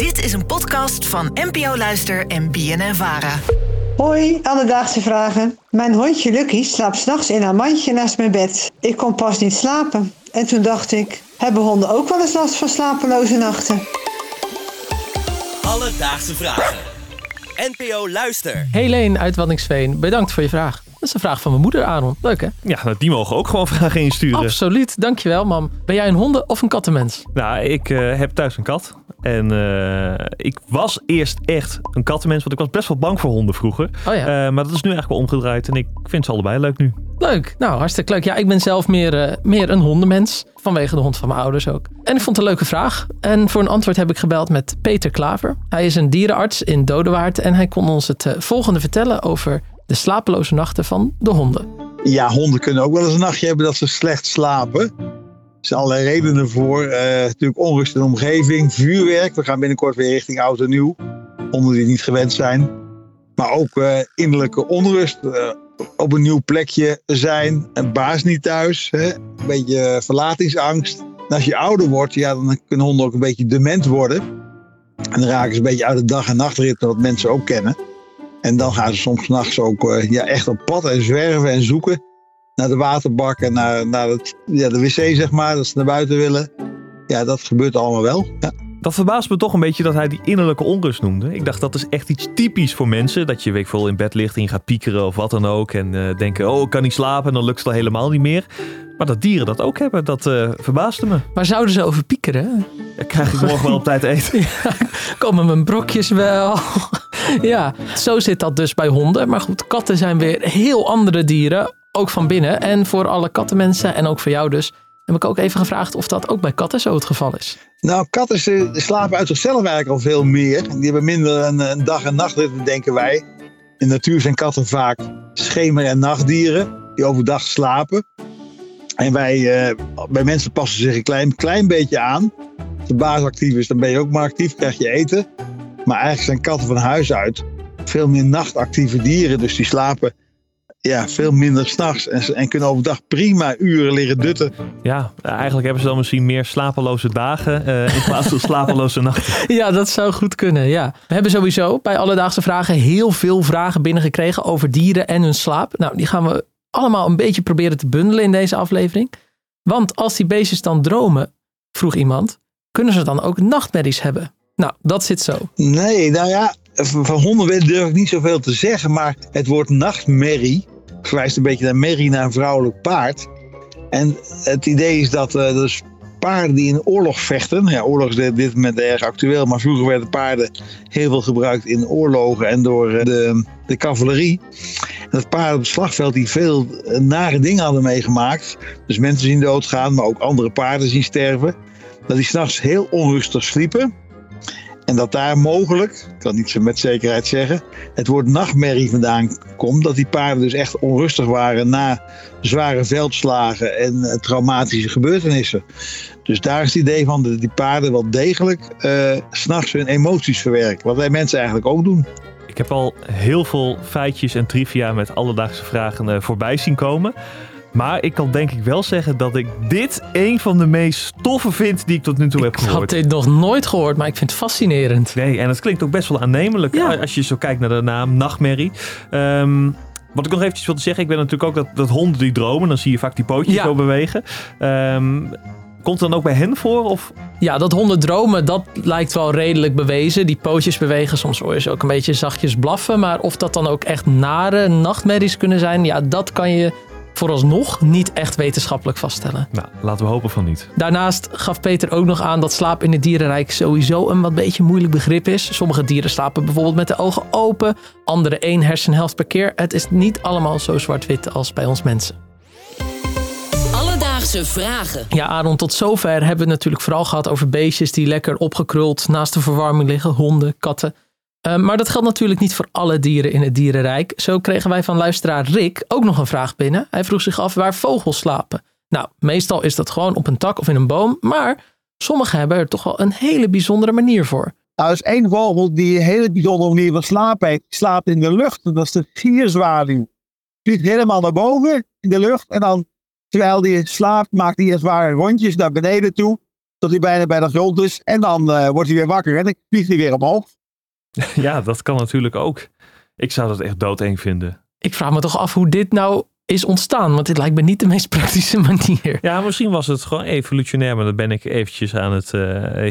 Dit is een podcast van NPO Luister en BNN Vara. Hoi, alledaagse vragen. Mijn hondje Lucky slaapt s'nachts in haar mandje naast mijn bed. Ik kon pas niet slapen. En toen dacht ik, hebben honden ook wel eens last van slapeloze nachten? Alledaagse vragen. NPO Luister. Helene uit Waddinxveen, bedankt voor je vraag. Dat is een vraag van mijn moeder, Aaron. Leuk hè? Ja, nou, die mogen ook gewoon vragen insturen. Absoluut, dankjewel mam. Ben jij een honden- of een kattenmens? Nou, ik eh, heb thuis een kat. En eh, ik was eerst echt een kattenmens, want ik was best wel bang voor honden vroeger. Oh ja. Eh, maar dat is nu eigenlijk wel omgedraaid en ik vind ze allebei leuk nu. Leuk, nou hartstikke leuk. Ja, ik ben zelf meer, eh, meer een hondenmens. Vanwege de hond van mijn ouders ook. En ik vond het een leuke vraag. En voor een antwoord heb ik gebeld met Peter Klaver. Hij is een dierenarts in Dodewaard. En hij kon ons het volgende vertellen over de slapeloze nachten van de honden. Ja, honden kunnen ook wel eens een nachtje hebben dat ze slecht slapen. Er zijn allerlei redenen voor. Eh, natuurlijk onrust in de omgeving, vuurwerk. We gaan binnenkort weer richting oud en nieuw. Honden die niet gewend zijn. Maar ook eh, innerlijke onrust. eh, op een nieuw plekje zijn. Een baas niet thuis. Hè? Een beetje verlatingsangst. Als je ouder wordt, ja, dan kunnen honden ook een beetje dement worden. En dan raken ze een beetje uit het dag- en nachtritme, wat mensen ook kennen. En dan gaan ze soms nachts ook ja, echt op pad en zwerven en zoeken naar de waterbak en naar, naar het, ja, de wc, zeg maar, dat ze naar buiten willen. Ja, dat gebeurt allemaal wel. Ja. Dat verbaast me toch een beetje dat hij die innerlijke onrust noemde. Ik dacht dat is echt iets typisch voor mensen. Dat je weet ik veel in bed ligt en je gaat piekeren of wat dan ook. En eh, denken, oh ik kan niet slapen en dan lukt het al helemaal niet meer. Maar dat dieren dat ook hebben, dat eh, verbaasde me. Waar zouden ze over piekeren? Dat krijg ik morgen wel op tijd eten. Komen mijn brokjes wel? ja, zo zit dat dus bij honden. Maar goed, katten zijn weer heel andere dieren. Ook van binnen. En voor alle kattenmensen en ook voor jou dus. Heb ik ook even gevraagd of dat ook bij katten zo het geval is. Nou, katten ze slapen uit zichzelf eigenlijk al veel meer. Die hebben minder een, een dag- en nachtritme, denken wij. In de natuur zijn katten vaak schemer- en nachtdieren die overdag slapen. En wij, eh, bij mensen passen zich een klein, klein beetje aan. Als de baas actief is, dan ben je ook maar actief, krijg je eten. Maar eigenlijk zijn katten van huis uit veel meer nachtactieve dieren. Dus die slapen ja, veel minder s'nachts en, en kunnen overdag prima uren liggen dutten. Ja, eigenlijk hebben ze dan misschien meer slapeloze dagen eh, in plaats van slapeloze nachten. Ja, dat zou goed kunnen. Ja. We hebben sowieso bij Alledaagse Vragen heel veel vragen binnengekregen over dieren en hun slaap. Nou, die gaan we allemaal een beetje proberen te bundelen in deze aflevering. Want als die beestjes dan dromen, vroeg iemand, kunnen ze dan ook nachtmerries hebben? Nou, dat zit zo. Nee, nou ja, van van honden durf ik niet zoveel te zeggen, maar het woord nachtmerrie verwijst een beetje naar merrie, naar een vrouwelijk paard. En het idee is dat dus paarden die in oorlog vechten, ja, oorlog is op dit moment erg actueel, maar vroeger werden paarden heel veel gebruikt in oorlogen en door eh, de, de cavalerie. Dat paarden op het slagveld die veel eh, nare dingen hadden meegemaakt, dus mensen zien doodgaan, maar ook andere paarden zien sterven, dat die s'nachts heel onrustig sliepen. En dat daar mogelijk, ik kan niet zo met zekerheid zeggen, het woord nachtmerrie vandaan komt. Dat die paarden dus echt onrustig waren na zware veldslagen en eh, traumatische gebeurtenissen. Dus daar is het idee van dat die paarden wel degelijk 's s'nachts hun emoties verwerken. Wat wij mensen eigenlijk ook doen. Ik heb al heel veel feitjes en trivia met alledaagse vragen eh, voorbij zien komen. Maar ik kan denk ik wel zeggen dat ik dit een van de meest toffe vind die ik tot nu toe heb Ik had gehoord. dit nog nooit gehoord, maar ik vind het fascinerend. Nee, en het klinkt ook best wel aannemelijk Ja. als je zo kijkt naar de naam Nachtmerrie. Ehm, wat ik nog eventjes wilde zeggen, ik weet natuurlijk ook dat, dat honden die dromen, dan zie je vaak die pootjes Ja. zo bewegen. Ehm, komt het dan ook bij hen voor? Of Ja, dat honden dromen, dat lijkt wel redelijk bewezen. Die pootjes bewegen, soms hoor je ze ook een beetje zachtjes blaffen. Maar of dat dan ook echt nare nachtmerries kunnen zijn, ja, dat kan je vooralsnog niet echt wetenschappelijk vaststellen. nou, laten we hopen van niet. Daarnaast gaf Peter ook nog aan dat slaap in het dierenrijk sowieso een wat beetje moeilijk begrip is. Sommige dieren slapen bijvoorbeeld met de ogen open, andere één hersenhelft per keer. Het is niet allemaal zo zwart-wit als bij ons mensen. Alledaagse vragen. Ja, Aaron, tot zover hebben we het natuurlijk vooral gehad over beestjes die lekker opgekruld naast de verwarming liggen, honden, katten. Eh, maar dat geldt natuurlijk niet voor alle dieren in het dierenrijk. Zo kregen wij van luisteraar Rick ook nog een vraag binnen. Hij vroeg zich af waar vogels slapen. Nou, meestal is dat gewoon op een tak of in een boom, maar sommigen hebben er toch wel een hele bijzondere manier voor. Nou, er is één vogel die een hele bijzondere manier van slapen heeft. Die slaapt in de lucht. En dat is de gierzwaluw. Vliegt helemaal naar boven in de lucht. En dan, terwijl die slaapt, maakt hij als ware rondjes naar beneden toe. tot hij bijna bij de grond is. En dan eh, wordt hij weer wakker en dan vliegt hij weer omhoog. Ja, dat kan natuurlijk ook. Ik zou dat echt doodeng vinden. Ik vraag me toch af hoe dit nou is ontstaan. Want dit lijkt me niet de meest praktische manier. Ja, misschien was het gewoon evolutionair, maar dat ben ik eventjes aan het eh,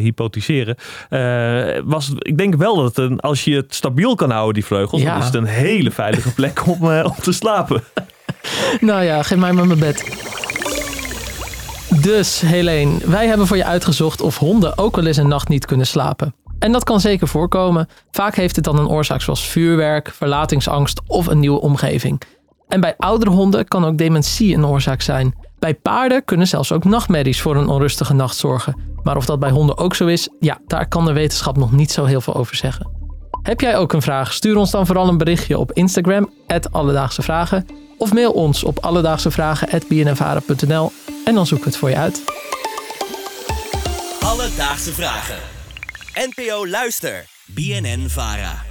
hypotheseren. Eh, was, ik denk wel dat het een, als je het stabiel kan houden, die vleugels, Ja. dan is het een hele veilige plek om, eh, om te slapen. Nou ja, geef mij maar mijn bed. Dus, Helene, wij hebben voor je uitgezocht of honden ook wel eens een nacht niet kunnen slapen. En dat kan zeker voorkomen. Vaak heeft het dan een oorzaak zoals vuurwerk, verlatingsangst of een nieuwe omgeving. En bij oudere honden kan ook dementie een oorzaak zijn. Bij paarden kunnen zelfs ook nachtmerries voor een onrustige nacht zorgen. Maar of dat bij honden ook zo is, ja, daar kan de wetenschap nog niet zo heel veel over zeggen. Heb jij ook een vraag? Stuur ons dan vooral een berichtje op Instagram, Alledaagse Vragen. Of mail ons op alledaagsevragen.bnnvara.nl en dan zoeken we het voor je uit. Alledaagse vragen. NPO Luister. BNN Vara.